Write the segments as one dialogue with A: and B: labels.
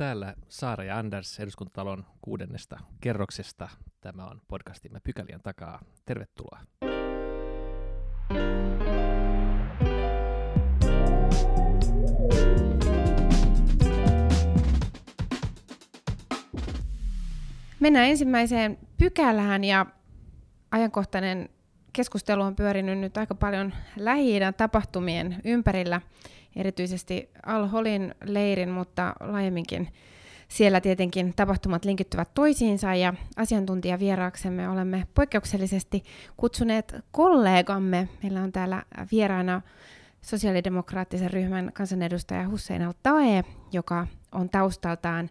A: Täällä Saara ja Anders eduskuntatalon kuudennesta kerroksesta. Tämä on podcastimme Pykälien takaa. Tervetuloa.
B: Mennään ensimmäiseen pykälään ja ajankohtainen keskustelu on pyörinyt nyt aika paljon lähi tapahtumien ympärillä, erityisesti Al-Holin leirin, mutta laajemminkin siellä tietenkin tapahtumat linkittyvät toisiinsa ja asiantuntijavieraaksemme olemme poikkeuksellisesti kutsuneet kollegamme. Meillä on täällä vieraana sosiaalidemokraattisen ryhmän kansanedustaja Hussein al-Tae, joka on taustaltaan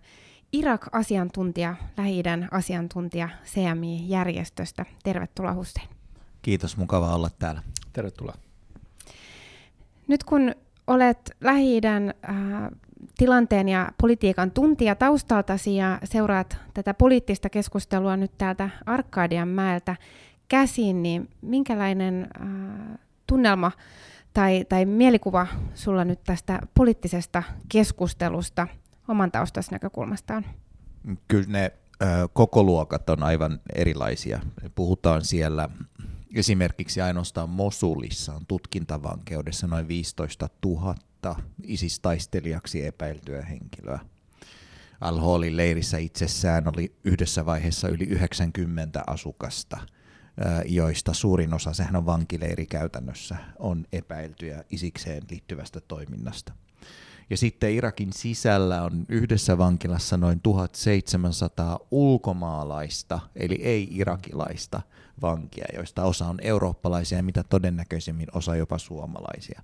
B: Irak-asiantuntija, lähi asiantuntija CMI-järjestöstä. Tervetuloa Hussein.
C: Kiitos, mukava olla täällä.
A: Tervetuloa.
B: Nyt kun olet lähi äh, tilanteen ja politiikan tuntija taustaltasi ja seuraat tätä poliittista keskustelua nyt täältä Arkadian mäeltä käsin, niin minkälainen äh, tunnelma tai, tai mielikuva sulla nyt tästä poliittisesta keskustelusta oman taustasi näkökulmasta on?
C: Kyllä ne ö, koko luokat on aivan erilaisia. Puhutaan siellä esimerkiksi ainoastaan Mosulissa on tutkintavankeudessa noin 15 000 ISIS-taistelijaksi epäiltyä henkilöä. Al-Holin leirissä itsessään oli yhdessä vaiheessa yli 90 asukasta, joista suurin osa, sehän on vankileiri käytännössä, on epäiltyjä isikseen liittyvästä toiminnasta. Ja sitten Irakin sisällä on yhdessä vankilassa noin 1700 ulkomaalaista, eli ei-irakilaista vankia, joista osa on eurooppalaisia ja mitä todennäköisemmin osa jopa suomalaisia.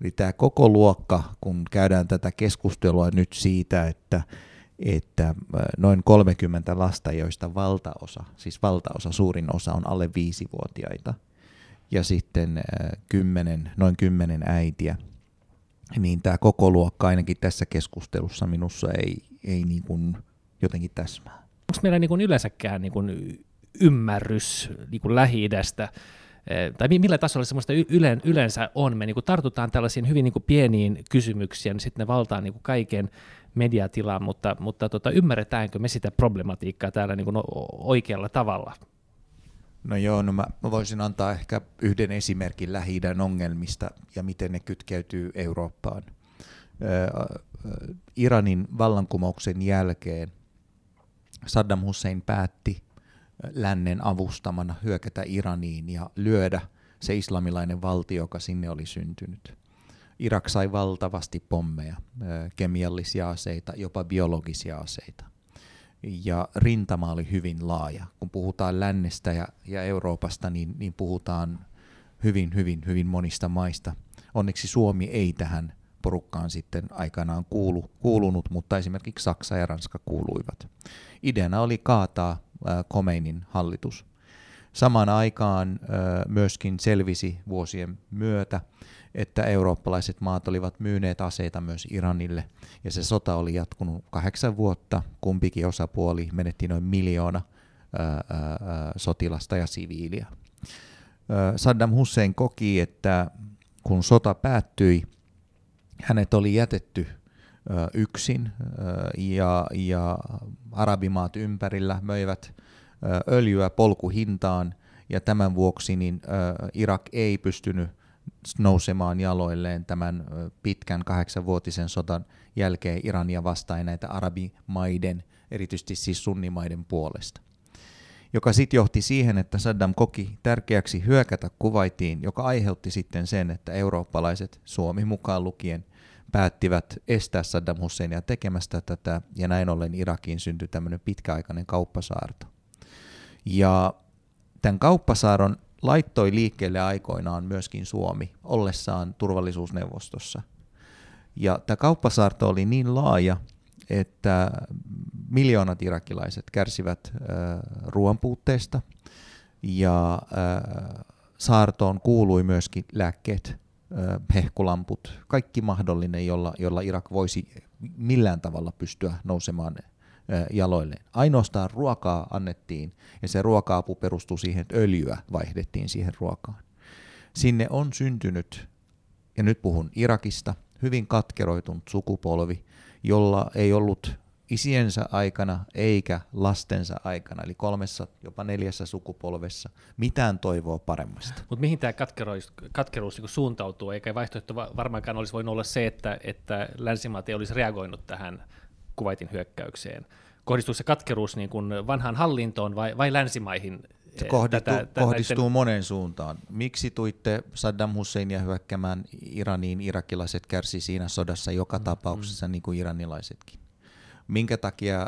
C: Eli tämä koko luokka, kun käydään tätä keskustelua nyt siitä, että, että noin 30 lasta, joista valtaosa, siis valtaosa, suurin osa on alle viisivuotiaita, ja sitten 10, noin kymmenen äitiä, niin tämä koko luokka ainakin tässä keskustelussa minussa ei, ei niin kuin jotenkin täsmää.
A: Onko meillä niin kuin yleensäkään niin kuin ymmärrys niin kuin Lähi-idästä, eh, tai millä tasolla semmoista yleensä on, me niin kuin tartutaan tällaisiin hyvin niin kuin pieniin kysymyksiin, niin sitten ne valtaa niin kuin kaiken mediatilan, mutta, mutta tota, ymmärretäänkö me sitä problematiikkaa täällä niin kuin oikealla tavalla?
C: No joo, no mä, voisin antaa ehkä yhden esimerkin lähi ongelmista ja miten ne kytkeytyy Eurooppaan. Iranin vallankumouksen jälkeen Saddam Hussein päätti lännen avustamana hyökätä Iraniin ja lyödä se islamilainen valtio, joka sinne oli syntynyt. Irak sai valtavasti pommeja, kemiallisia aseita, jopa biologisia aseita – ja rintama oli hyvin laaja. Kun puhutaan lännestä ja, ja Euroopasta, niin, niin puhutaan hyvin, hyvin, hyvin monista maista. Onneksi Suomi ei tähän porukkaan sitten aikanaan kuulu, kuulunut, mutta esimerkiksi Saksa ja Ranska kuuluivat. Ideana oli kaataa Komeinin hallitus. Samaan aikaan myöskin selvisi vuosien myötä, että eurooppalaiset maat olivat myyneet aseita myös Iranille, ja se sota oli jatkunut kahdeksan vuotta. Kumpikin osapuoli menetti noin miljoona ää, ää, sotilasta ja siviiliä. Saddam Hussein koki, että kun sota päättyi, hänet oli jätetty yksin ja, ja arabimaat ympärillä möivät öljyä polkuhintaan ja tämän vuoksi niin Irak ei pystynyt nousemaan jaloilleen tämän pitkän kahdeksanvuotisen sodan jälkeen Irania vastaan näitä arabimaiden, erityisesti siis sunnimaiden puolesta. Joka sitten johti siihen, että Saddam koki tärkeäksi hyökätä Kuwaitiin, joka aiheutti sitten sen, että eurooppalaiset, Suomi mukaan lukien, päättivät estää Saddam Husseinia tekemästä tätä, ja näin ollen Irakiin syntyi tämmöinen pitkäaikainen kauppasaarto. Ja tämän kauppasaaron laittoi liikkeelle aikoinaan myöskin Suomi ollessaan turvallisuusneuvostossa. Ja tämä kauppasaarto oli niin laaja, että miljoonat irakilaiset kärsivät äh, ruoan puutteesta ja äh, saartoon kuului myöskin lääkkeet, äh, hehkulamput, kaikki mahdollinen, jolla, jolla Irak voisi millään tavalla pystyä nousemaan jaloilleen. Ainoastaan ruokaa annettiin ja se ruoka-apu perustui siihen, että öljyä vaihdettiin siihen ruokaan. Sinne on syntynyt, ja nyt puhun Irakista, hyvin katkeroitunut sukupolvi, jolla ei ollut isiensä aikana eikä lastensa aikana, eli kolmessa, jopa neljässä sukupolvessa, mitään toivoa paremmasta.
A: Mutta mihin tämä katkeruus, katkeruus niin suuntautuu, eikä vaihtoehto varmaankaan olisi voinut olla se, että, että länsimaat ei olisi reagoinut tähän Kuwaitin hyökkäykseen. Kohdistuuko se katkeruus niin kuin vanhaan hallintoon vai, vai länsimaihin
C: se kohdistuu, tätä, kohdistuu näiden... monen suuntaan. Miksi tuitte Saddam Husseinia hyökkäämään Iraniin? Irakilaiset kärsi siinä sodassa joka mm, tapauksessa, mm. niin kuin iranilaisetkin. Minkä takia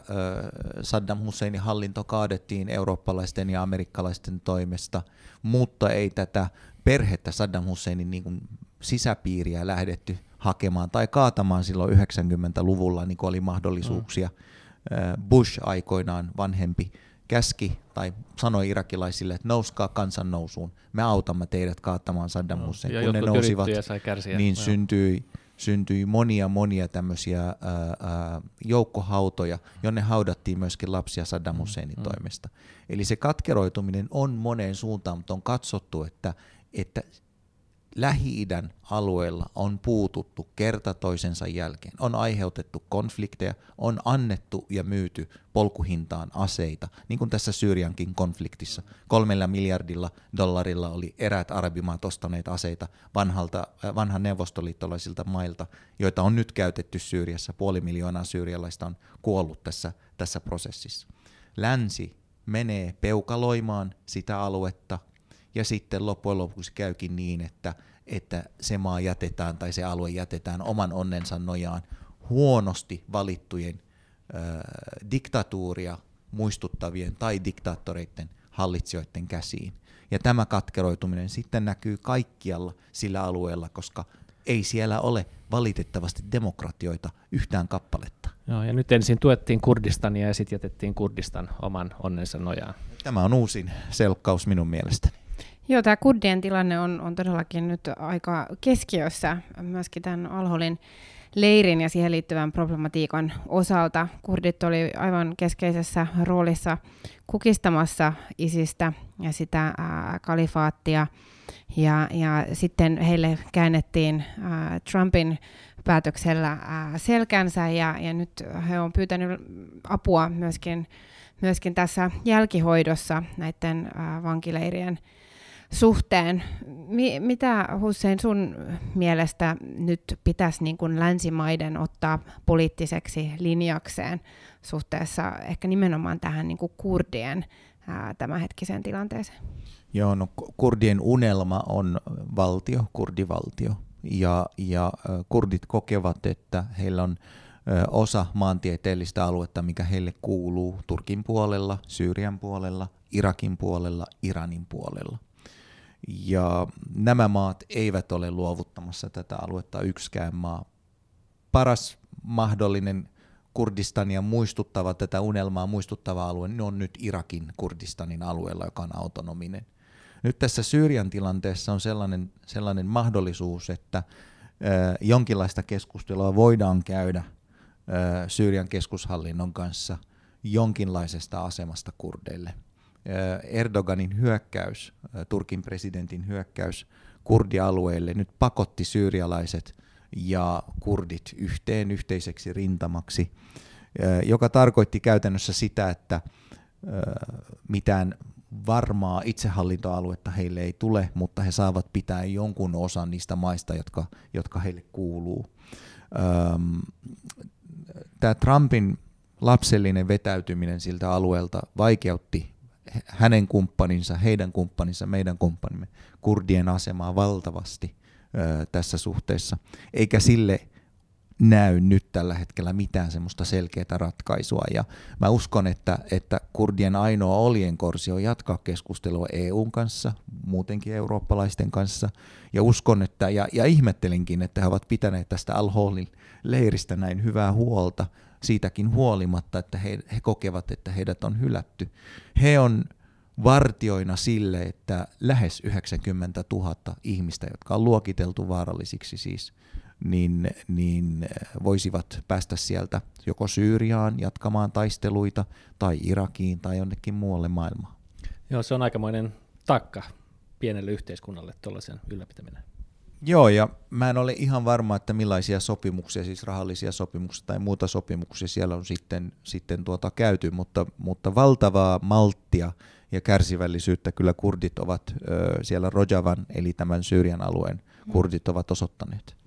C: Saddam Husseinin hallinto kaadettiin eurooppalaisten ja amerikkalaisten toimesta, mutta ei tätä perhettä Saddam Husseinin niin kuin sisäpiiriä lähdetty hakemaan tai kaatamaan silloin 90-luvulla, niin kuin oli mahdollisuuksia. Mm. Bush aikoinaan vanhempi käski tai sanoi irakilaisille, että nouskaa kansan nousuun, me autamme teidät kaattamaan Saddam Hussein.
A: No, Kun ne nousivat,
C: niin no. syntyi, syntyi monia monia tämmöisiä ää, ää, joukkohautoja, jonne haudattiin myöskin lapsia Saddam mm, Husseinin mm. toimesta. Eli se katkeroituminen on moneen suuntaan, mutta on katsottu, että, että Lähi-idän alueella on puututtu kerta toisensa jälkeen. On aiheutettu konflikteja, on annettu ja myyty polkuhintaan aseita, niin kuin tässä Syyriankin konfliktissa. Kolmella miljardilla dollarilla oli eräät arabimaat ostaneet aseita vanhalta, äh, vanhan neuvostoliittolaisilta mailta, joita on nyt käytetty Syyriassa. Puoli miljoonaa syyrialaista on kuollut tässä, tässä prosessissa. Länsi menee peukaloimaan sitä aluetta – ja sitten loppujen lopuksi käykin niin, että, että se maa jätetään tai se alue jätetään oman onnensa nojaan huonosti valittujen ö, diktatuuria muistuttavien tai diktaattoreiden hallitsijoiden käsiin. Ja tämä katkeroituminen sitten näkyy kaikkialla sillä alueella, koska ei siellä ole valitettavasti demokratioita yhtään kappaletta.
A: Joo, ja nyt ensin tuettiin Kurdistania ja sitten jätettiin Kurdistan oman onnensa nojaan.
C: Tämä on uusin selkkaus minun mielestäni.
B: Joo, tämä kurdien tilanne on, on todellakin nyt aika keskiössä myöskin tämän Alholin leirin ja siihen liittyvän problematiikan osalta. Kurdit oli aivan keskeisessä roolissa kukistamassa isistä ja sitä ää, kalifaattia. Ja, ja sitten heille käännettiin ää, Trumpin päätöksellä ää, selkänsä ja, ja nyt he on pyytänyt apua myöskin, myöskin tässä jälkihoidossa näiden ää, vankileirien suhteen. Mi- mitä Hussein sun mielestä nyt pitäisi niin kuin länsimaiden ottaa poliittiseksi linjakseen suhteessa ehkä nimenomaan tähän niin kuin kurdien ää, tämänhetkiseen tilanteeseen?
C: Joo, no kurdien unelma on valtio, kurdivaltio. Ja, ja kurdit kokevat, että heillä on osa maantieteellistä aluetta, mikä heille kuuluu Turkin puolella, Syyrian puolella, Irakin puolella, Iranin puolella. Ja nämä maat eivät ole luovuttamassa tätä aluetta yksikään maa. Paras mahdollinen Kurdistania muistuttava, tätä unelmaa muistuttava alue niin on nyt Irakin Kurdistanin alueella, joka on autonominen. Nyt tässä Syyrian tilanteessa on sellainen, sellainen mahdollisuus, että äh, jonkinlaista keskustelua voidaan käydä äh, Syyrian keskushallinnon kanssa jonkinlaisesta asemasta kurdeille – Erdoganin hyökkäys, Turkin presidentin hyökkäys kurdialueelle nyt pakotti syyrialaiset ja kurdit yhteen yhteiseksi rintamaksi, joka tarkoitti käytännössä sitä, että mitään varmaa itsehallintoaluetta heille ei tule, mutta he saavat pitää jonkun osan niistä maista, jotka, jotka heille kuuluu. Tämä Trumpin lapsellinen vetäytyminen siltä alueelta vaikeutti hänen kumppaninsa, heidän kumppaninsa, meidän kumppanimme, kurdien asemaa valtavasti ö, tässä suhteessa, eikä sille näy nyt tällä hetkellä mitään semmoista selkeää ratkaisua. Ja mä uskon, että, että kurdien ainoa oljenkorsi on jatkaa keskustelua EUn kanssa, muutenkin eurooppalaisten kanssa. Ja uskon, että, ja, ja ihmettelinkin, että he ovat pitäneet tästä Al-Holin leiristä näin hyvää huolta, siitäkin huolimatta, että he, he kokevat, että heidät on hylätty. He on vartioina sille, että lähes 90 000 ihmistä, jotka on luokiteltu vaarallisiksi siis, niin, niin voisivat päästä sieltä joko Syyriaan jatkamaan taisteluita tai Irakiin tai jonnekin muualle maailmaan.
A: Joo, se on aikamoinen takka pienelle yhteiskunnalle tuollaisen ylläpitäminen.
C: Joo, ja mä en ole ihan varma, että millaisia sopimuksia, siis rahallisia sopimuksia tai muuta sopimuksia siellä on sitten, sitten tuota käyty, mutta, mutta valtavaa malttia ja kärsivällisyyttä kyllä kurdit ovat ö, siellä Rojavan, eli tämän Syyrian alueen kurdit ovat osoittaneet.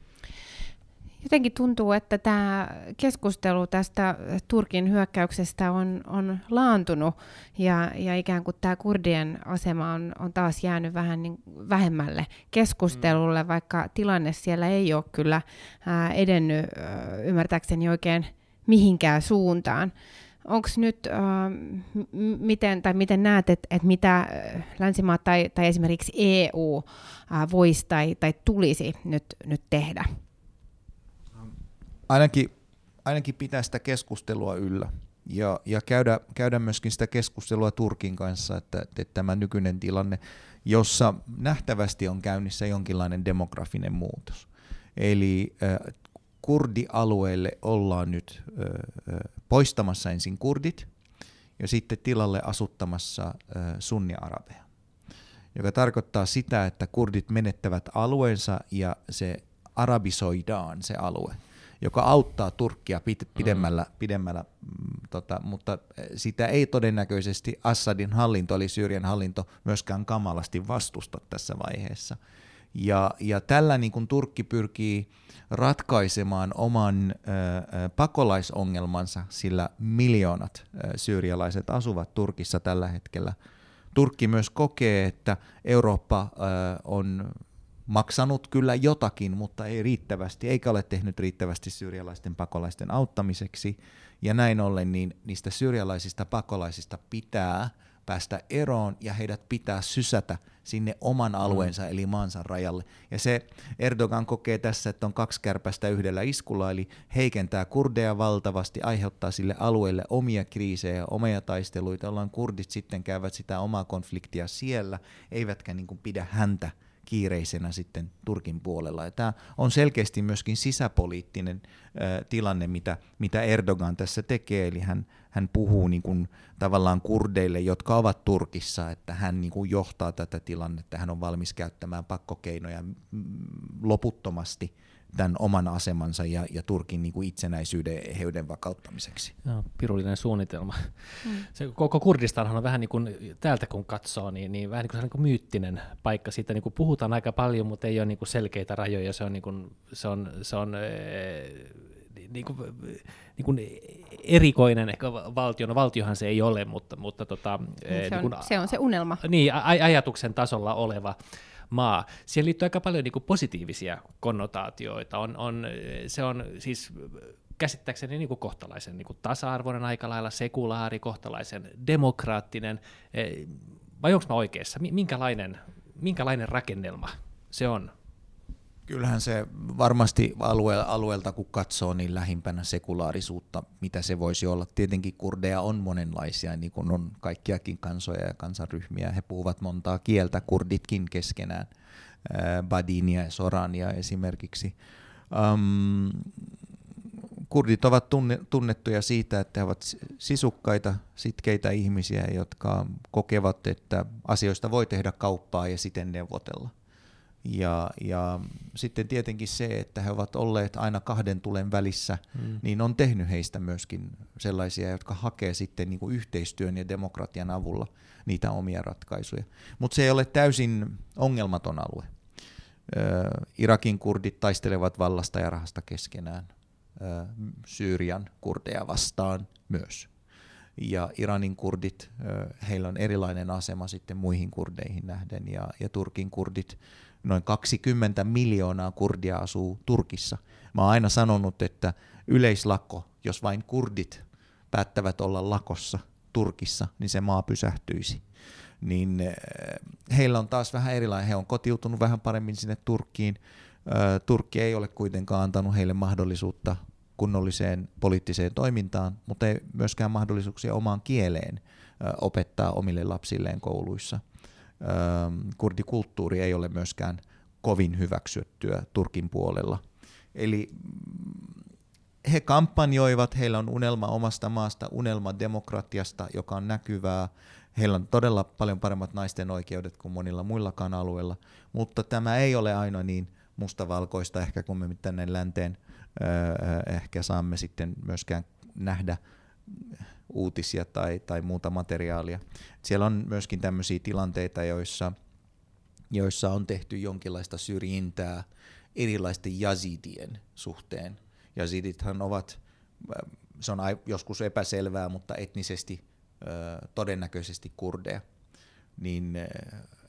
B: Jotenkin tuntuu, että tämä keskustelu tästä Turkin hyökkäyksestä on, on laantunut ja, ja ikään kuin tämä kurdien asema on, on taas jäänyt vähän niin vähemmälle keskustelulle, mm. vaikka tilanne siellä ei ole kyllä ää, edennyt ää, ymmärtääkseni oikein mihinkään suuntaan. Onko nyt, äh, miten, tai miten näet, että et mitä länsimaat tai, tai esimerkiksi EU äh, voisi tai, tai tulisi nyt, nyt tehdä?
C: Ainakin, ainakin pitää sitä keskustelua yllä ja, ja käydä, käydä myöskin sitä keskustelua Turkin kanssa, että, että tämä nykyinen tilanne, jossa nähtävästi on käynnissä jonkinlainen demografinen muutos. Eli äh, kurdialueelle ollaan nyt äh, poistamassa ensin kurdit ja sitten tilalle asuttamassa äh, sunni-arabeja, joka tarkoittaa sitä, että kurdit menettävät alueensa ja se arabisoidaan se alue joka auttaa Turkkia pidemmällä, mm. pidemmällä mm, tota, mutta eh, sitä ei todennäköisesti Assadin hallinto, eli Syyrian hallinto, myöskään kamalasti vastusta tässä vaiheessa. Ja, ja tällä niin kuin Turkki pyrkii ratkaisemaan oman ö, pakolaisongelmansa, sillä miljoonat ö, syyrialaiset asuvat Turkissa tällä hetkellä. Turkki myös kokee, että Eurooppa ö, on maksanut kyllä jotakin, mutta ei riittävästi, eikä ole tehnyt riittävästi syyrialaisten pakolaisten auttamiseksi. Ja näin ollen niin niistä syyrialaisista pakolaisista pitää päästä eroon ja heidät pitää sysätä sinne oman mm. alueensa eli maansa rajalle. Ja se Erdogan kokee tässä, että on kaksi kärpästä yhdellä iskulla, eli heikentää kurdeja valtavasti, aiheuttaa sille alueelle omia kriisejä, omia taisteluita, jolloin kurdit sitten käyvät sitä omaa konfliktia siellä, eivätkä niin kuin pidä häntä kiireisenä sitten Turkin puolella. Ja tämä on selkeästi myöskin sisäpoliittinen tilanne, mitä, mitä Erdogan tässä tekee, eli hän, hän puhuu niin kuin, tavallaan kurdeille, jotka ovat Turkissa, että hän niin kuin, johtaa tätä tilannetta, hän on valmis käyttämään pakkokeinoja loputtomasti tämän oman asemansa ja, ja Turkin niin kuin itsenäisyyden ja eheyden vakauttamiseksi.
A: No, pirullinen suunnitelma. Mm. Se koko Kurdistanhan on vähän niin kuin, täältä kun katsoo, niin, niin vähän niin kuin, niin kuin myyttinen paikka. Siitä niin kuin puhutaan aika paljon, mutta ei ole niin kuin selkeitä rajoja. Se on, niin kuin, se on, se on niin kuin, niin kuin erikoinen ehkä valtio, no valtiohan se ei ole, mutta, mutta tota,
B: niin se, niin kuin, on, se on se unelma.
A: Niin, aj- ajatuksen tasolla oleva maa. Siihen liittyy aika paljon niin kuin positiivisia konnotaatioita. On, on, se on siis käsittääkseni niin kuin kohtalaisen niin kuin tasa-arvoinen aika lailla, sekulaari, kohtalaisen demokraattinen. Eh, vai onko mä oikeassa? Minkälainen, minkälainen rakennelma se on?
C: Kyllähän se varmasti alue, alueelta kun katsoo, niin lähimpänä sekulaarisuutta, mitä se voisi olla. Tietenkin kurdeja on monenlaisia, niin kuin on kaikkiakin kansoja ja kansanryhmiä. He puhuvat montaa kieltä, kurditkin keskenään, Badinia ja Sorania esimerkiksi. Um, kurdit ovat tunne, tunnettuja siitä, että he ovat sisukkaita, sitkeitä ihmisiä, jotka kokevat, että asioista voi tehdä kauppaa ja siten neuvotella. Ja, ja sitten tietenkin se, että he ovat olleet aina kahden tulen välissä, mm. niin on tehnyt heistä myöskin sellaisia, jotka hakee sitten niin kuin yhteistyön ja demokratian avulla niitä omia ratkaisuja. Mutta se ei ole täysin ongelmaton alue. Ö, Irakin kurdit taistelevat vallasta ja rahasta keskenään. Ö, Syyrian kurdeja vastaan myös. Ja Iranin kurdit, heillä on erilainen asema sitten muihin kurdeihin nähden, ja, ja Turkin kurdit noin 20 miljoonaa kurdia asuu Turkissa. Mä oon aina sanonut, että yleislakko, jos vain kurdit päättävät olla lakossa Turkissa, niin se maa pysähtyisi. Niin heillä on taas vähän erilainen, he on kotiutunut vähän paremmin sinne Turkkiin. Turkki ei ole kuitenkaan antanut heille mahdollisuutta kunnolliseen poliittiseen toimintaan, mutta ei myöskään mahdollisuuksia omaan kieleen opettaa omille lapsilleen kouluissa – kurdikulttuuri ei ole myöskään kovin hyväksyttyä Turkin puolella. Eli mm, he kampanjoivat, heillä on unelma omasta maasta, unelma demokratiasta, joka on näkyvää. Heillä on todella paljon paremmat naisten oikeudet kuin monilla muillakaan alueilla, mutta tämä ei ole aina niin mustavalkoista ehkä, kun me tänne länteen öö, ehkä saamme sitten myöskään nähdä uutisia tai, tai muuta materiaalia. Siellä on myöskin tämmöisiä tilanteita, joissa, joissa on tehty jonkinlaista syrjintää erilaisten jazidien suhteen. Jazidithan ovat, se on joskus epäselvää, mutta etnisesti todennäköisesti kurdeja. Niin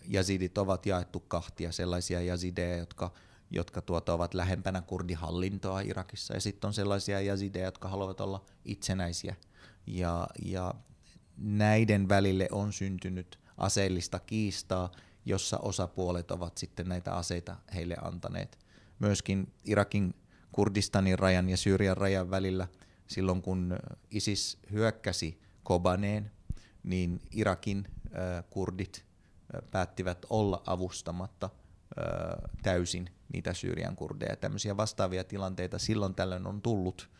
C: jazidit ovat jaettu kahtia, sellaisia jazideja, jotka jotka tuota ovat lähempänä kurdihallintoa Irakissa, ja sitten on sellaisia jazideja, jotka haluavat olla itsenäisiä, ja, ja näiden välille on syntynyt aseellista kiistaa, jossa osapuolet ovat sitten näitä aseita heille antaneet. Myöskin Irakin Kurdistanin rajan ja Syyrian rajan välillä silloin, kun ISIS hyökkäsi Kobaneen, niin Irakin äh, kurdit äh, päättivät olla avustamatta täysin niitä Syyrian kurdeja. Tämmöisiä vastaavia tilanteita silloin tällöin on tullut.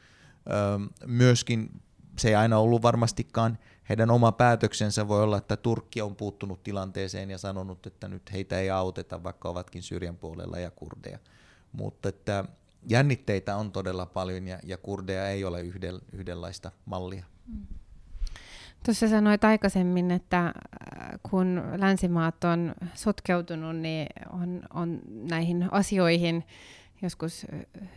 C: Myöskin se ei aina ollut varmastikaan heidän oma päätöksensä. Voi olla, että Turkki on puuttunut tilanteeseen ja sanonut, että nyt heitä ei auteta, vaikka ovatkin Syyrian puolella ja kurdeja. Mutta että jännitteitä on todella paljon ja, ja kurdeja ei ole yhdel, yhdenlaista mallia. Mm.
B: Tuossa sanoit aikaisemmin, että äh, kun länsimaat on sotkeutunut, niin on, on näihin asioihin joskus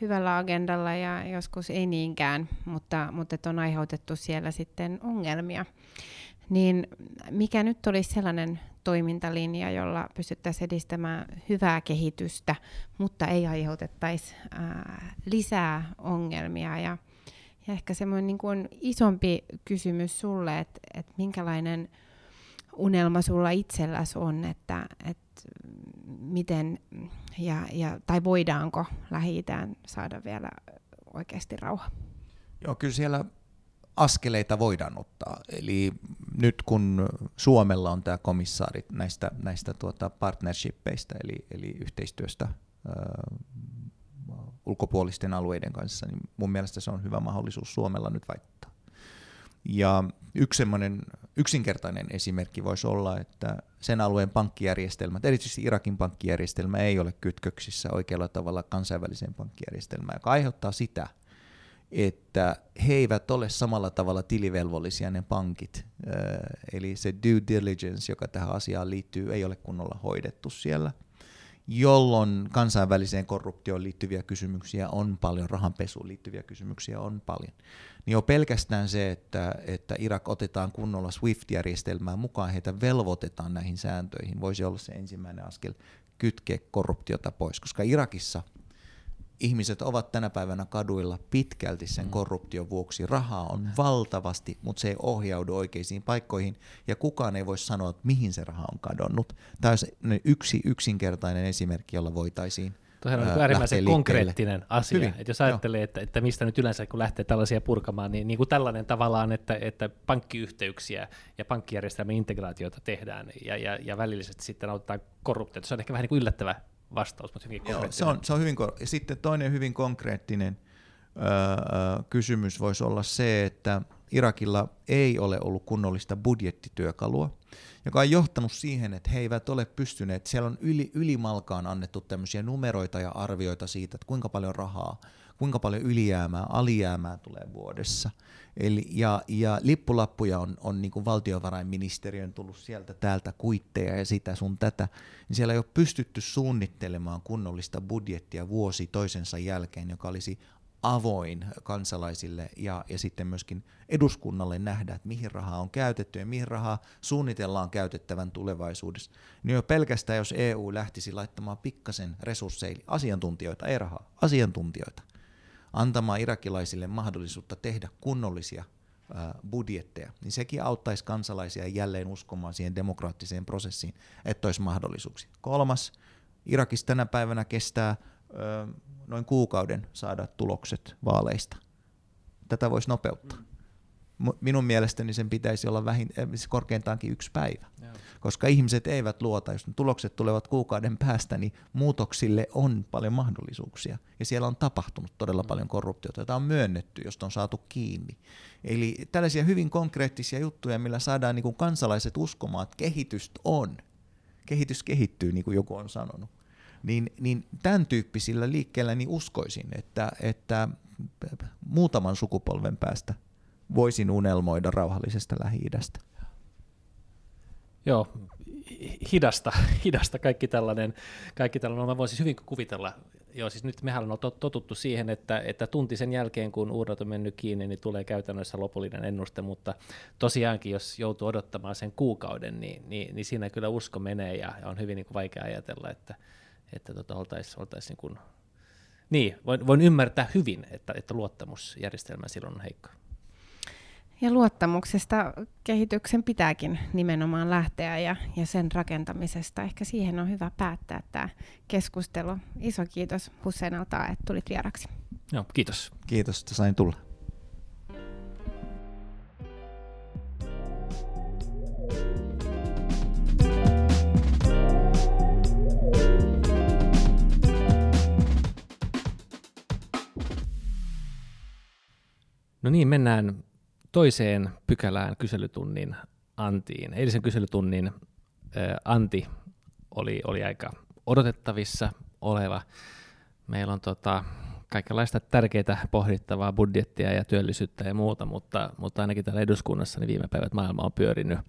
B: hyvällä agendalla ja joskus ei niinkään, mutta, mutta on aiheutettu siellä sitten ongelmia. Niin mikä nyt olisi sellainen toimintalinja, jolla pystyttäisiin edistämään hyvää kehitystä, mutta ei aiheutettaisi ää, lisää ongelmia ja ja ehkä semmoinen niin kuin isompi kysymys sulle, että, että minkälainen unelma sulla itselläsi on, että, että miten ja, ja, tai voidaanko lähi saada vielä oikeasti rauha?
C: Joo, kyllä siellä askeleita voidaan ottaa. Eli nyt kun Suomella on tämä komissaari näistä, näistä tuota partnershippeista, eli, eli yhteistyöstä ulkopuolisten alueiden kanssa, niin mun mielestä se on hyvä mahdollisuus Suomella nyt vaikuttaa. Ja yksi semmoinen yksinkertainen esimerkki voisi olla, että sen alueen pankkijärjestelmät, erityisesti Irakin pankkijärjestelmä, ei ole kytköksissä oikealla tavalla kansainväliseen pankkijärjestelmään, joka aiheuttaa sitä, että he eivät ole samalla tavalla tilivelvollisia ne pankit. Eli se due diligence, joka tähän asiaan liittyy, ei ole kunnolla hoidettu siellä – jolloin kansainväliseen korruptioon liittyviä kysymyksiä on paljon, rahanpesuun liittyviä kysymyksiä on paljon. Niin jo pelkästään se, että, että Irak otetaan kunnolla SWIFT-järjestelmään mukaan, heitä velvoitetaan näihin sääntöihin, voisi olla se ensimmäinen askel kytkeä korruptiota pois, koska Irakissa – ihmiset ovat tänä päivänä kaduilla pitkälti sen mm. korruption vuoksi. Rahaa on valtavasti, mutta se ei ohjaudu oikeisiin paikkoihin, ja kukaan ei voi sanoa, että mihin se raha on kadonnut. Tämä on yksi yksinkertainen esimerkki, jolla voitaisiin
A: Tuohan on niin äärimmäisen konkreettinen asia. Hyvin, että jos ajattelee, että, että mistä nyt yleensä kun lähtee tällaisia purkamaan, niin, niin kuin tällainen tavallaan, että, että pankkiyhteyksiä ja pankkijärjestelmän integraatiota tehdään ja, ja, ja välillisesti sitten autetaan korruptiota. Se on ehkä vähän niin kuin yllättävä vastaus, mutta hyvin Joo,
C: se on, se on hyvin, ja sitten toinen hyvin konkreettinen öö, kysymys voisi olla se, että Irakilla ei ole ollut kunnollista budjettityökalua, joka on johtanut siihen, että he eivät ole pystyneet, siellä on yli, ylimalkaan annettu tämmöisiä numeroita ja arvioita siitä, että kuinka paljon rahaa, kuinka paljon ylijäämää, alijäämää tulee vuodessa. Eli, ja, ja lippulappuja on, on niin kuin valtiovarainministeriön tullut sieltä täältä kuitteja ja sitä sun tätä, niin siellä ei ole pystytty suunnittelemaan kunnollista budjettia vuosi toisensa jälkeen, joka olisi avoin kansalaisille ja, ja sitten myöskin eduskunnalle nähdä, että mihin rahaa on käytetty ja mihin rahaa suunnitellaan käytettävän tulevaisuudessa. Niin jo pelkästään, jos EU lähtisi laittamaan pikkasen resursseja, asiantuntijoita, ei rahaa, asiantuntijoita, antamaan irakilaisille mahdollisuutta tehdä kunnollisia budjetteja, niin sekin auttaisi kansalaisia jälleen uskomaan siihen demokraattiseen prosessiin, että olisi mahdollisuuksia. Kolmas, Irakissa tänä päivänä kestää ö, noin kuukauden saada tulokset vaaleista. Tätä voisi nopeuttaa. Minun mielestäni sen pitäisi olla vähin, siis korkeintaankin yksi päivä, Joo. Koska ihmiset eivät luota. Jos tulokset tulevat kuukauden päästä, niin muutoksille on paljon mahdollisuuksia. Ja siellä on tapahtunut todella mm. paljon korruptiota, jota on myönnetty, josta on saatu kiinni. Eli tällaisia hyvin konkreettisia juttuja, millä saadaan niin kuin kansalaiset uskomaan, että kehitystä on. Kehitys kehittyy, niin kuin joku on sanonut niin, niin tämän tyyppisillä liikkeillä niin uskoisin, että, että muutaman sukupolven päästä voisin unelmoida rauhallisesta Lähi-idästä.
A: Joo, hidasta, hidasta kaikki tällainen, kaikki tällainen. Mä voisin hyvin kuvitella, joo, siis nyt mehän on totuttu siihen, että, että tunti sen jälkeen, kun uudet on mennyt kiinni, niin tulee käytännössä lopullinen ennuste, mutta tosiaankin, jos joutuu odottamaan sen kuukauden, niin, niin, niin siinä kyllä usko menee ja, on hyvin niin kuin vaikea ajatella, että, että tota, oltaisiin oltais niin kuin, niin, voin, voin ymmärtää hyvin, että, että luottamusjärjestelmä silloin on heikko.
B: Ja luottamuksesta kehityksen pitääkin nimenomaan lähteä ja, ja sen rakentamisesta. Ehkä siihen on hyvä päättää tämä keskustelu. Iso kiitos Hussein Altaa, että tulit vieraksi.
A: Joo, kiitos.
C: Kiitos, että sain tulla.
A: No niin, mennään toiseen pykälään kyselytunnin Antiin. Eilisen kyselytunnin Anti oli, oli aika odotettavissa oleva. Meillä on tota, kaikenlaista tärkeää pohdittavaa budjettia ja työllisyyttä ja muuta, mutta, mutta ainakin täällä eduskunnassa niin viime päivät maailma on pyörinyt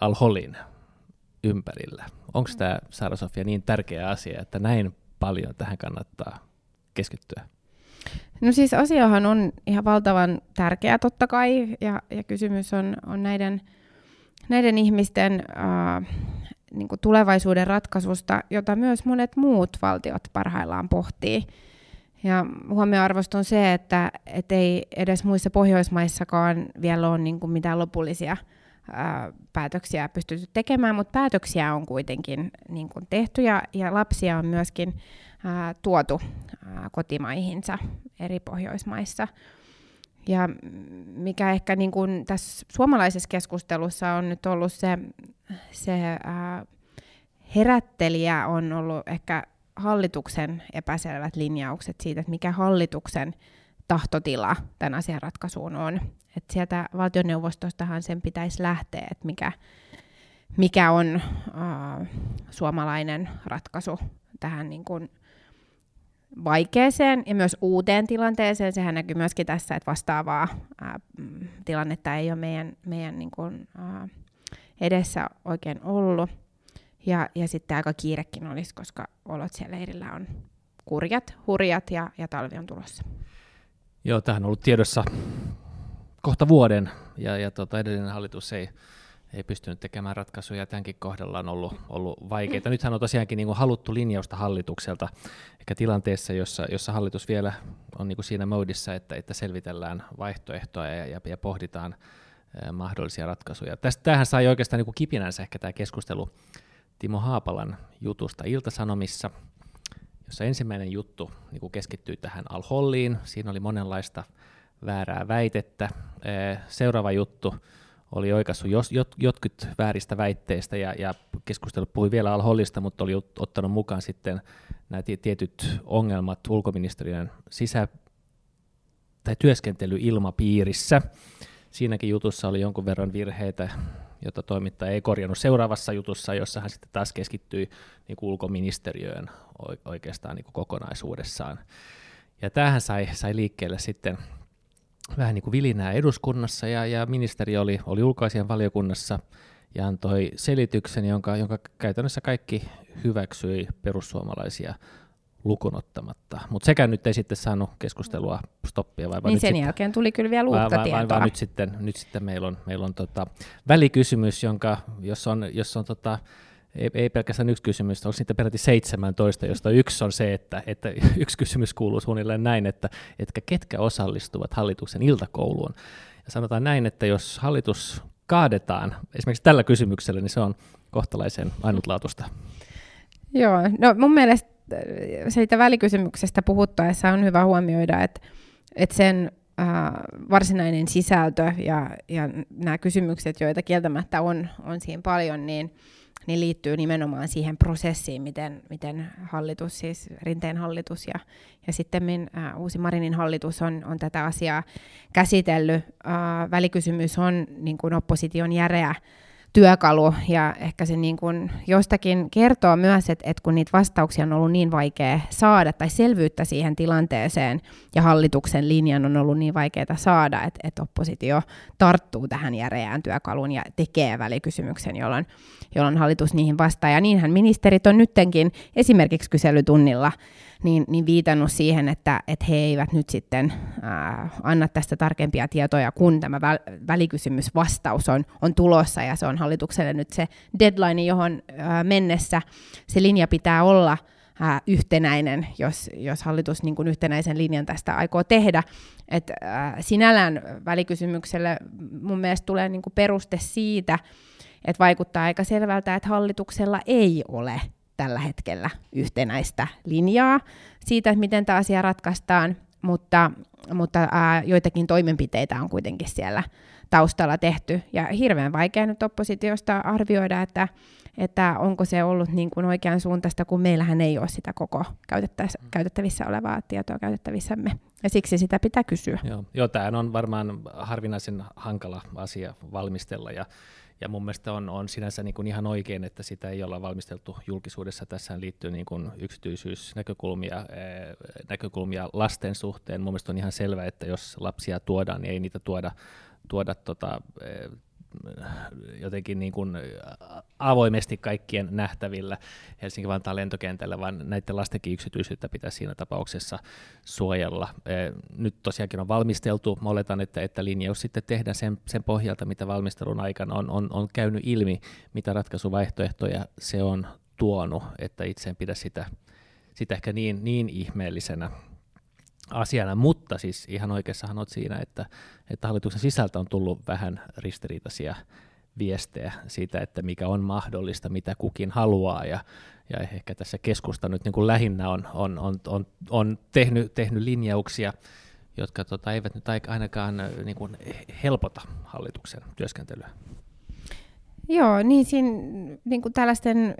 A: Al-Holin ympärillä. Onko tämä, Saara Sofia, niin tärkeä asia, että näin paljon tähän kannattaa keskittyä?
B: No siis asiahan on ihan valtavan tärkeä totta kai, ja, ja kysymys on, on näiden, näiden ihmisten äh, niin kuin tulevaisuuden ratkaisusta, jota myös monet muut valtiot parhaillaan pohtii. Ja huomioarvosta on se, että et ei edes muissa Pohjoismaissakaan vielä ole niin kuin mitään lopullisia ää, päätöksiä pystytty tekemään, mutta päätöksiä on kuitenkin niin kuin tehty ja, ja lapsia on myöskin ää, tuotu ää, kotimaihinsa eri Pohjoismaissa. Ja mikä ehkä niin kuin tässä suomalaisessa keskustelussa on nyt ollut se, se ää, herättelijä on ollut ehkä hallituksen epäselvät linjaukset siitä, että mikä hallituksen tahtotila tämän asian ratkaisuun on. Et sieltä valtioneuvostostahan sen pitäisi lähteä, että mikä, mikä on äh, suomalainen ratkaisu tähän niin kuin vaikeeseen ja myös uuteen tilanteeseen. Sehän näkyy myöskin tässä, että vastaavaa ää, mm, tilannetta ei ole meidän, meidän niin kuin, ää, edessä oikein ollut. Ja, ja sitten aika kiirekin olisi, koska olot siellä leirillä on kurjat, hurjat ja, ja talvi on tulossa.
A: Joo, tähän on ollut tiedossa kohta vuoden ja, ja tota, edellinen hallitus ei ei pystynyt tekemään ratkaisuja. Tämänkin kohdalla on ollut, ollut vaikeita. Nythän on tosiaankin niin kuin haluttu linjausta hallitukselta, ehkä tilanteessa, jossa, jossa hallitus vielä on niin kuin siinä moodissa, että, että selvitellään vaihtoehtoja ja, ja, ja pohditaan eh, mahdollisia ratkaisuja. Tästä, tämähän sai oikeastaan niin kuin kipinänsä ehkä tämä keskustelu Timo Haapalan jutusta Iltasanomissa, jossa ensimmäinen juttu niin kuin keskittyi tähän Al-Holliin. Siinä oli monenlaista väärää väitettä. Eh, seuraava juttu oli oikaissut jos, jot, jotkut vääristä väitteistä ja, ja keskustelu puhui vielä alhollista, mutta oli ottanut mukaan sitten nämä tietyt ongelmat ulkoministeriön sisä- tai työskentelyilmapiirissä. Siinäkin jutussa oli jonkun verran virheitä, jota toimittaja ei korjannut seuraavassa jutussa, jossa hän sitten taas keskittyi niin kuin ulkoministeriöön oikeastaan niin kuin kokonaisuudessaan. Ja tämähän sai, sai liikkeelle sitten vähän niin kuin vilinää eduskunnassa ja, ja ministeri oli, oli ulkoasian valiokunnassa ja antoi selityksen, jonka, jonka käytännössä kaikki hyväksyi perussuomalaisia lukunottamatta. Mutta sekä nyt ei sitten saanut keskustelua stoppia. Vai,
B: niin
A: nyt
B: sen
A: sitten,
B: jälkeen tuli kyllä vielä uutta
A: vai,
B: tietoa.
A: Vai, vai, nyt sitten, nyt sitten meillä on, meillä on tota välikysymys, jonka, jos on, jos on tota, ei, ei pelkästään yksi kysymys, onko niitä peräti 17, josta yksi on se, että, että yksi kysymys kuuluu suunnilleen näin, että, että ketkä osallistuvat hallituksen iltakouluun. Ja sanotaan näin, että jos hallitus kaadetaan esimerkiksi tällä kysymyksellä, niin se on kohtalaisen ainutlaatuista.
B: Joo, no mun mielestä äh, siitä välikysymyksestä puhuttaessa on hyvä huomioida, että, että sen äh, varsinainen sisältö ja, ja nämä kysymykset, joita kieltämättä on, on siinä paljon, niin niin liittyy nimenomaan siihen prosessiin, miten, miten hallitus, siis Rinteen hallitus ja, ja sitten äh, uusi Marinin hallitus on, on tätä asiaa käsitellyt. Äh, välikysymys on niin kuin opposition järeä työkalu, ja ehkä se niin kuin jostakin kertoo myös, että, että kun niitä vastauksia on ollut niin vaikea saada, tai selvyyttä siihen tilanteeseen, ja hallituksen linjan on ollut niin vaikeaa saada, että, että oppositio tarttuu tähän järeään työkaluun ja tekee välikysymyksen, jolloin, jolloin hallitus niihin vastaa. Ja niinhän ministerit on nyttenkin esimerkiksi kyselytunnilla niin, niin viitannut siihen, että, että he eivät nyt sitten äh, anna tästä tarkempia tietoja, kun tämä väl, välikysymysvastaus on, on tulossa, ja se on hallitukselle nyt se deadline, johon äh, mennessä se linja pitää olla äh, yhtenäinen, jos, jos hallitus niin kuin yhtenäisen linjan tästä aikoo tehdä. Et, äh, sinällään välikysymykselle mun mielestä tulee niin kuin peruste siitä, että vaikuttaa aika selvältä, että hallituksella ei ole tällä hetkellä yhtenäistä linjaa siitä, että miten tämä asia ratkaistaan, mutta, mutta ää, joitakin toimenpiteitä on kuitenkin siellä taustalla tehty. Ja hirveän vaikea nyt oppositiosta arvioida, että, että onko se ollut niin kuin oikean suuntaista, kun meillähän ei ole sitä koko käytettävissä olevaa tietoa käytettävissämme. Ja siksi sitä pitää kysyä.
A: Joo, Joo tämä on varmaan harvinaisen hankala asia valmistella. Ja ja mun mielestä on, on sinänsä niin kuin ihan oikein, että sitä ei olla valmisteltu julkisuudessa. Tässä liittyy niin kuin yksityisyysnäkökulmia näkökulmia lasten suhteen. Mun mielestä on ihan selvä, että jos lapsia tuodaan, niin ei niitä tuoda, tuoda tota, jotenkin niin kuin avoimesti kaikkien nähtävillä Helsinki-Vantaan lentokentällä, vaan näiden lastenkin yksityisyyttä pitää siinä tapauksessa suojella. Nyt tosiaankin on valmisteltu, mä oletan, että, että linjaus sitten tehdään sen, sen pohjalta, mitä valmistelun aikana on, on, on käynyt ilmi, mitä ratkaisuvaihtoehtoja se on tuonut, että itse en pidä sitä, sitä ehkä niin, niin ihmeellisenä asiana, mutta siis ihan oikeassahan olet siinä, että, että hallituksen sisältä on tullut vähän ristiriitaisia viestejä siitä, että mikä on mahdollista, mitä kukin haluaa, ja, ja ehkä tässä keskusta nyt niin kuin lähinnä on, on, on, on, on tehnyt, tehnyt linjauksia, jotka tota, eivät nyt ainakaan niin kuin helpota hallituksen työskentelyä.
B: Joo, niin siinä niin kuin tällaisten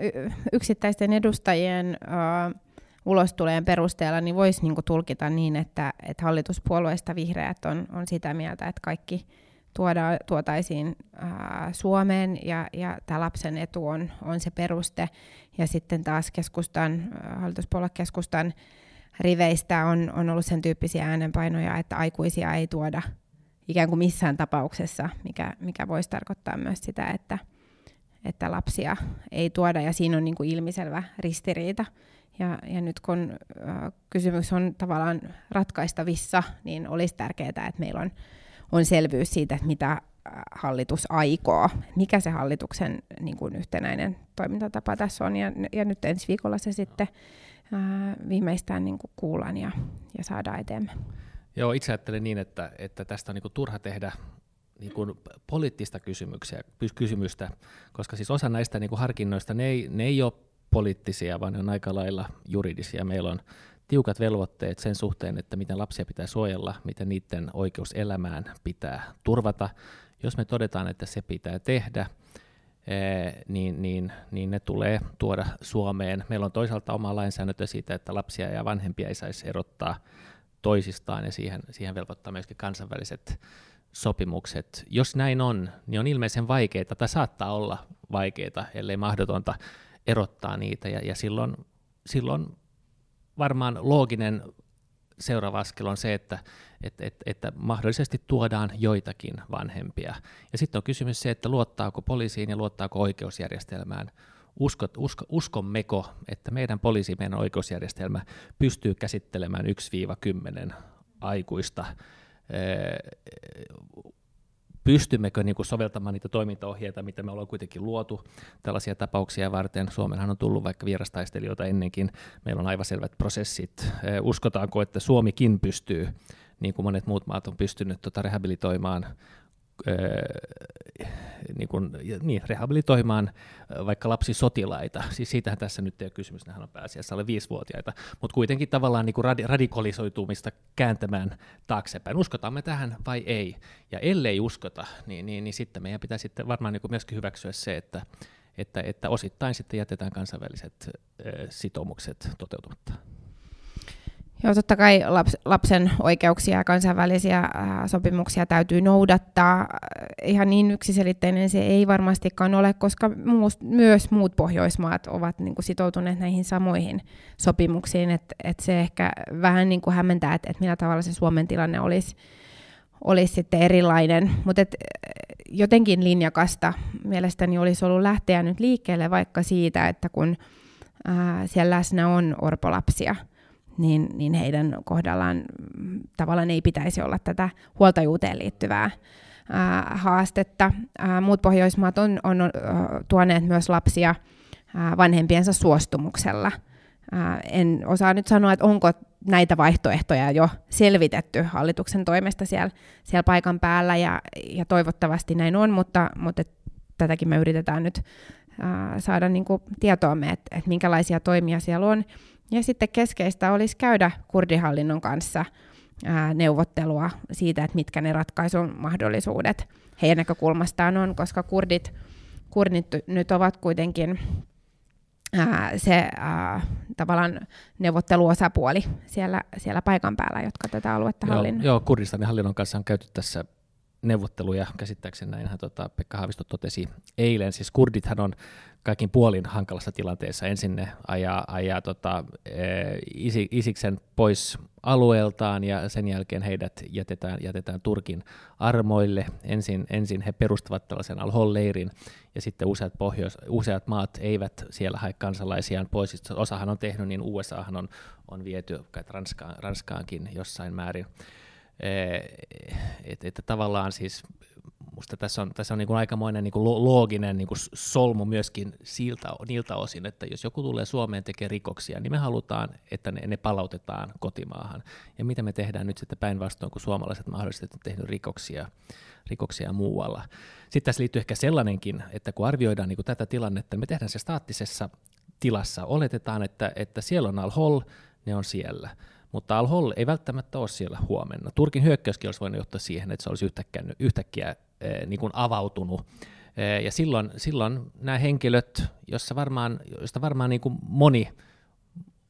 B: yksittäisten edustajien äh, ulostuleen perusteella, niin voisi niin tulkita niin, että, että hallituspuolueista vihreät on, on sitä mieltä, että kaikki tuoda, tuotaisiin ää, Suomeen ja, ja tämä lapsen etu on, on se peruste. Ja sitten taas keskustan, hallituspuoluekeskustan riveistä on, on ollut sen tyyppisiä äänenpainoja, että aikuisia ei tuoda ikään kuin missään tapauksessa, mikä, mikä voisi tarkoittaa myös sitä, että, että lapsia ei tuoda, ja siinä on niin kuin ilmiselvä ristiriita. Ja, ja nyt kun äh, kysymys on tavallaan ratkaistavissa, niin olisi tärkeää, että meillä on, on selvyys siitä, että mitä hallitus aikoo, mikä se hallituksen niin kuin yhtenäinen toimintatapa tässä on. Ja, ja nyt ensi viikolla se sitten äh, viimeistään niin kuin kuullaan ja, ja saadaan eteenpäin.
A: Joo, itse ajattelen niin, että, että tästä on niin kuin turha tehdä niin kuin poliittista kysymyksiä, kysymystä, koska siis osa näistä niin kuin harkinnoista, ne ei, ne ei ole poliittisia, vaan ne on aika lailla juridisia. Meillä on tiukat velvoitteet sen suhteen, että miten lapsia pitää suojella, miten niiden oikeus elämään pitää turvata. Jos me todetaan, että se pitää tehdä, eh, niin, niin, niin ne tulee tuoda Suomeen. Meillä on toisaalta oma lainsäädäntö siitä, että lapsia ja vanhempia ei saisi erottaa toisistaan, ja siihen, siihen velvoittaa myöskin kansainväliset sopimukset. Jos näin on, niin on ilmeisen vaikeaa, tai saattaa olla vaikeaa, ellei mahdotonta, erottaa niitä, ja, ja silloin, silloin varmaan looginen seuraava askel on se, että, että, että, että mahdollisesti tuodaan joitakin vanhempia. Ja sitten on kysymys se, että luottaako poliisiin ja luottaako oikeusjärjestelmään. Uskot, usko, uskommeko, että meidän poliisi, meidän oikeusjärjestelmä pystyy käsittelemään 1-10 aikuista pystymmekö niin kuin soveltamaan niitä toimintaohjeita, mitä me ollaan kuitenkin luotu tällaisia tapauksia varten. Suomenhan on tullut vaikka vierastaistelijoita ennenkin. Meillä on aivan selvät prosessit. Uskotaanko, että Suomikin pystyy, niin kuin monet muut maat on pystynyt tota rehabilitoimaan niin kuin, niin, rehabilitoimaan vaikka lapsisotilaita. Siis siitähän tässä nyt ei ole kysymys, nehän on pääasiassa alle viisivuotiaita, mutta kuitenkin tavallaan niin kuin radikalisoitumista kääntämään taaksepäin. Uskotaan me tähän vai ei? Ja ellei uskota, niin, niin, niin sitten meidän pitää sitten varmaan niin kuin myöskin hyväksyä se, että, että, että osittain sitten jätetään kansainväliset sitoumukset toteutumatta.
B: Joo, totta kai laps, lapsen oikeuksia ja kansainvälisiä ää, sopimuksia täytyy noudattaa. Ihan niin yksiselitteinen se ei varmastikaan ole, koska muust, myös muut Pohjoismaat ovat niin kuin, sitoutuneet näihin samoihin sopimuksiin. Että et se ehkä vähän niin kuin hämmentää, että et millä tavalla se Suomen tilanne olisi, olisi sitten erilainen. Mutta jotenkin linjakasta mielestäni olisi ollut lähteä nyt liikkeelle vaikka siitä, että kun ää, siellä läsnä on orpolapsia – niin, niin heidän kohdallaan mm, tavallaan ei pitäisi olla tätä huoltajuuteen liittyvää ää, haastetta. Ää, muut Pohjoismaat on, on, on tuoneet myös lapsia ää, vanhempiensa suostumuksella. Ää, en osaa nyt sanoa, että onko näitä vaihtoehtoja jo selvitetty hallituksen toimesta siellä, siellä paikan päällä, ja, ja toivottavasti näin on, mutta, mutta tätäkin me yritetään nyt saada niin tietoamme, että, että minkälaisia toimia siellä on. Ja sitten keskeistä olisi käydä kurdihallinnon kanssa ää, neuvottelua siitä, että mitkä ne ratkaisun mahdollisuudet heidän näkökulmastaan on, koska kurdit, kurdit nyt ovat kuitenkin ää, se ää, tavallaan neuvotteluosapuoli siellä, siellä paikan päällä, jotka tätä aluetta hallinnoi.
A: Joo, joo, Kurdistanin hallinnon kanssa on käyty tässä neuvotteluja, käsittääkseni näinhän tota, Pekka Haavisto totesi eilen. Siis kurdithan on kaikin puolin hankalassa tilanteessa. Ensin ne ajaa, ajaa tota, e, Isiksen pois alueeltaan ja sen jälkeen heidät jätetään, jätetään Turkin armoille. Ensin, ensin he perustavat tällaisen al-Hol-leirin ja sitten useat, pohjois, useat maat eivät siellä hae kansalaisiaan pois. Osahan on tehnyt, niin USAhan on, on viety Ranskaan, Ranskaankin jossain määrin. Että et, tavallaan siis musta tässä on, tässä on niin kuin aikamoinen niin kuin looginen niin kuin solmu myöskin siltä, niiltä osin, että jos joku tulee Suomeen tekee rikoksia, niin me halutaan, että ne, ne palautetaan kotimaahan. Ja mitä me tehdään nyt sitten päinvastoin, kun suomalaiset mahdollisesti on tehnyt rikoksia, rikoksia muualla. Sitten tässä liittyy ehkä sellainenkin, että kun arvioidaan niin kuin tätä tilannetta, me tehdään se staattisessa tilassa. Oletetaan, että, että siellä on al-Hol, ne on siellä mutta Al-Hol ei välttämättä ole siellä huomenna. Turkin hyökkäyskin olisi voinut johtaa siihen, että se olisi yhtäkkiä, yhtäkkiä niin kuin avautunut. Eh, ja silloin, silloin nämä henkilöt, jossa varmaan, joista varmaan niin kuin moni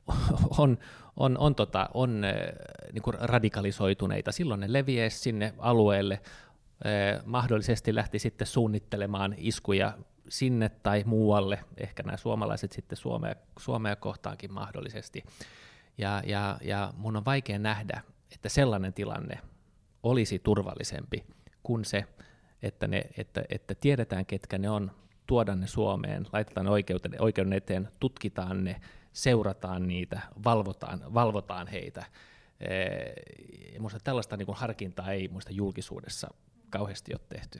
A: on, on, on, tota, on eh, niin kuin radikalisoituneita, silloin ne leviäisi sinne alueelle, mahdollisesti lähti sitten suunnittelemaan iskuja sinne tai muualle, ehkä nämä suomalaiset sitten Suomea, Suomea kohtaankin mahdollisesti. Ja, ja, ja mun on vaikea nähdä, että sellainen tilanne olisi turvallisempi kuin se, että, ne, että, että tiedetään, ketkä ne on, tuodaan ne Suomeen, laitetaan ne oikeuden, oikeuden eteen, tutkitaan ne, seurataan niitä, valvotaan, valvotaan heitä. Minusta tällaista niin harkintaa ei muista julkisuudessa kauheasti ole tehty.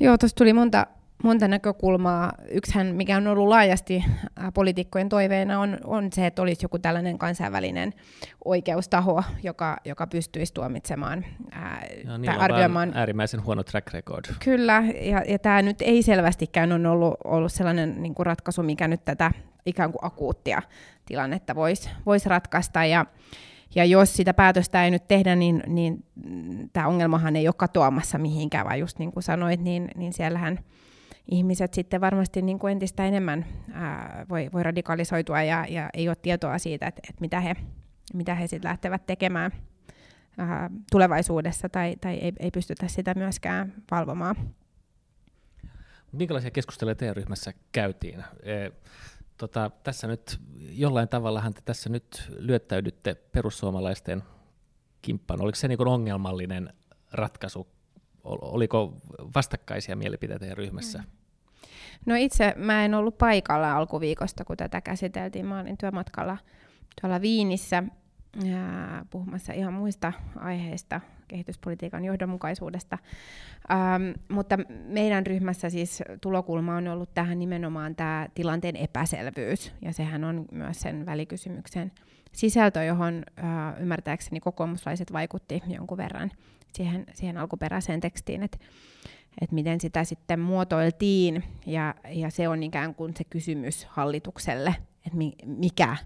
B: Joo, tuossa tuli monta monta näkökulmaa. Yksihän, mikä on ollut laajasti poliitikkojen toiveena, on, on se, että olisi joku tällainen kansainvälinen oikeustaho, joka, joka pystyisi tuomitsemaan ää,
A: ja tai arvioimaan. äärimmäisen huono track record.
B: Kyllä, ja, ja tämä nyt ei selvästikään ole ollut, ollut sellainen niin kuin ratkaisu, mikä nyt tätä ikään kuin akuuttia tilannetta voisi vois ratkaista. Ja, ja jos sitä päätöstä ei nyt tehdä, niin, niin tämä ongelmahan ei ole katoamassa mihinkään, vaan just niin kuin sanoit, niin, niin siellähän ihmiset sitten varmasti niin kuin entistä enemmän ää, voi, voi radikalisoitua ja, ja ei ole tietoa siitä, että, että mitä he, mitä he sitten lähtevät tekemään ää, tulevaisuudessa tai, tai ei, ei pystytä sitä myöskään valvomaan.
A: Minkälaisia keskusteluja teidän ryhmässä käytiin? E, tota, tässä nyt jollain tavallahan te tässä nyt lyöttäydytte perussuomalaisten kimppaan. Oliko se niin ongelmallinen ratkaisu? Oliko vastakkaisia mielipiteitä teidän ryhmässä? Mm.
B: No itse mä en ollut paikalla alkuviikosta, kun tätä käsiteltiin. Mä olin työmatkalla tuolla Viinissä ää, puhumassa ihan muista aiheista, kehityspolitiikan johdonmukaisuudesta. Ähm, mutta meidän ryhmässä siis tulokulma on ollut tähän nimenomaan tämä tilanteen epäselvyys, ja sehän on myös sen välikysymyksen sisältö, johon äh, ymmärtääkseni kokoomuslaiset vaikutti jonkun verran siihen, siihen alkuperäiseen tekstiin, että että miten sitä sitten muotoiltiin, ja, ja se on ikään kuin se kysymys hallitukselle, että mi, mikä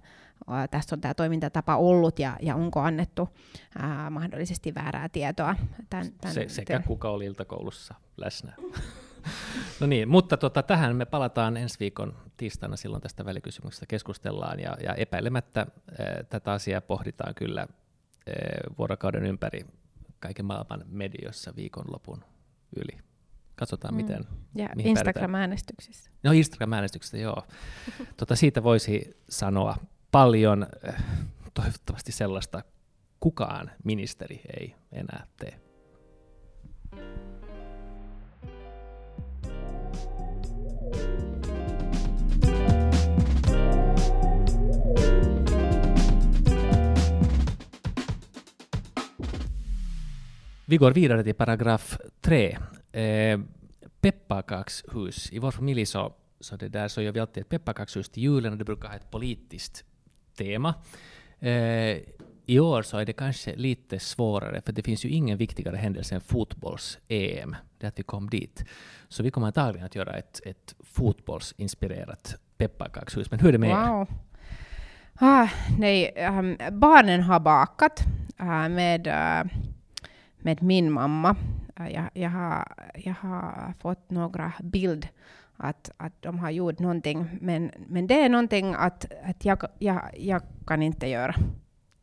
B: tässä on tämä toimintatapa ollut ja, ja onko annettu ää, mahdollisesti väärää tietoa.
A: Tän, tän se, sekä kuka oli iltakoulussa läsnä. no niin, mutta tota, tähän me palataan ensi viikon tiistaina, silloin tästä välikysymyksestä keskustellaan, ja, ja epäilemättä äh, tätä asiaa pohditaan kyllä äh, vuorokauden ympäri kaiken maailman medioissa viikonlopun yli. Katsotaan, mm. miten.
B: Ja Instagram-äänestyksissä.
A: No Instagram-äänestyksissä, joo. tota, siitä voisi sanoa paljon, toivottavasti sellaista kukaan ministeri ei enää tee. Vi går vidare till paragraf 3. Eh, pepparkakshus. I vår familj så, så, det där, så gör vi alltid ett pepparkakshus till julen och det brukar ha ett politiskt tema. Eh, I år så är det kanske lite svårare, för det finns ju ingen viktigare händelse än fotbolls-EM. Det är att vi kom dit. Så vi kommer antagligen att göra ett, ett fotbollsinspirerat pepparkakshus. Men hur är det med
B: wow. Ah, nej, um, barnen har bakat uh, med uh, med min mamma. Äh, jag, jag, har, jag har fått några bild att, att de har gjort någonting, men, men det är någonting att, att jag, jag, jag kan inte göra.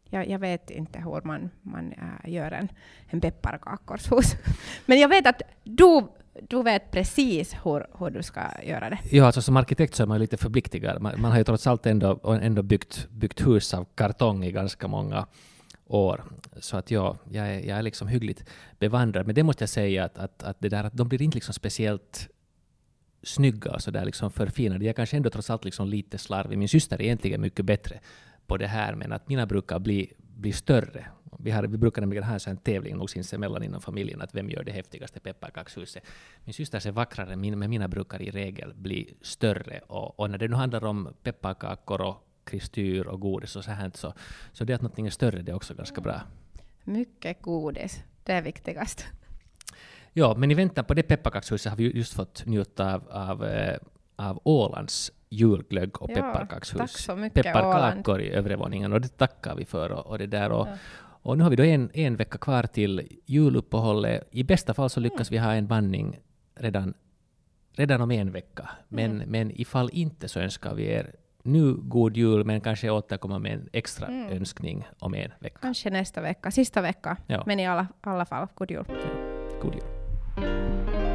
B: Jag, jag vet inte hur man, man äh, gör en, en pepparkakorshus. men jag vet att du, du vet precis hur, hur du ska göra det.
A: Ja, alltså som arkitekt så är man lite förpliktigad. Man, man har ju trots allt ändå, ändå byggt, byggt hus av kartong i ganska många år. Så att ja, jag är, jag är liksom hyggligt bevandrad. Men det måste jag säga att, att, att, det där, att de blir inte liksom speciellt snygga och så där liksom förfinade. Jag kanske ändå trots allt liksom lite slarvig. Min syster är egentligen mycket bättre på det här, men att mina brukar bli, bli större. Vi, har, vi brukar nämligen ha en tävling nog sinsemellan inom familjen, att vem gör det häftigaste pepparkakshuset. Min syster är vackrare, men mina brukar i regel bli större. Och, och när det nu handlar om pepparkakor och kristyr och godis och så här. Så, så det att någonting är större, det är också ganska bra.
B: Mycket godis, det är viktigast.
A: Ja, men i väntan på det pepparkakshuset har vi just fått njuta av, av, eh, av Ålands julglögg och ja, pepparkakshus. Pepparkakor i övre våningen och det tackar vi för. Och, och det där och, ja. och nu har vi då en, en vecka kvar till juluppehållet. I bästa fall så lyckas mm. vi ha en bandning redan, redan om en vecka. Men, mm. men ifall inte så önskar vi er nu god jul, men kanske återkomma med en extra mm. önskning om en vecka.
B: Kanske nästa vecka, sista vecka. Ja. Men i alla, alla fall, god jul. Ja.
A: God jul.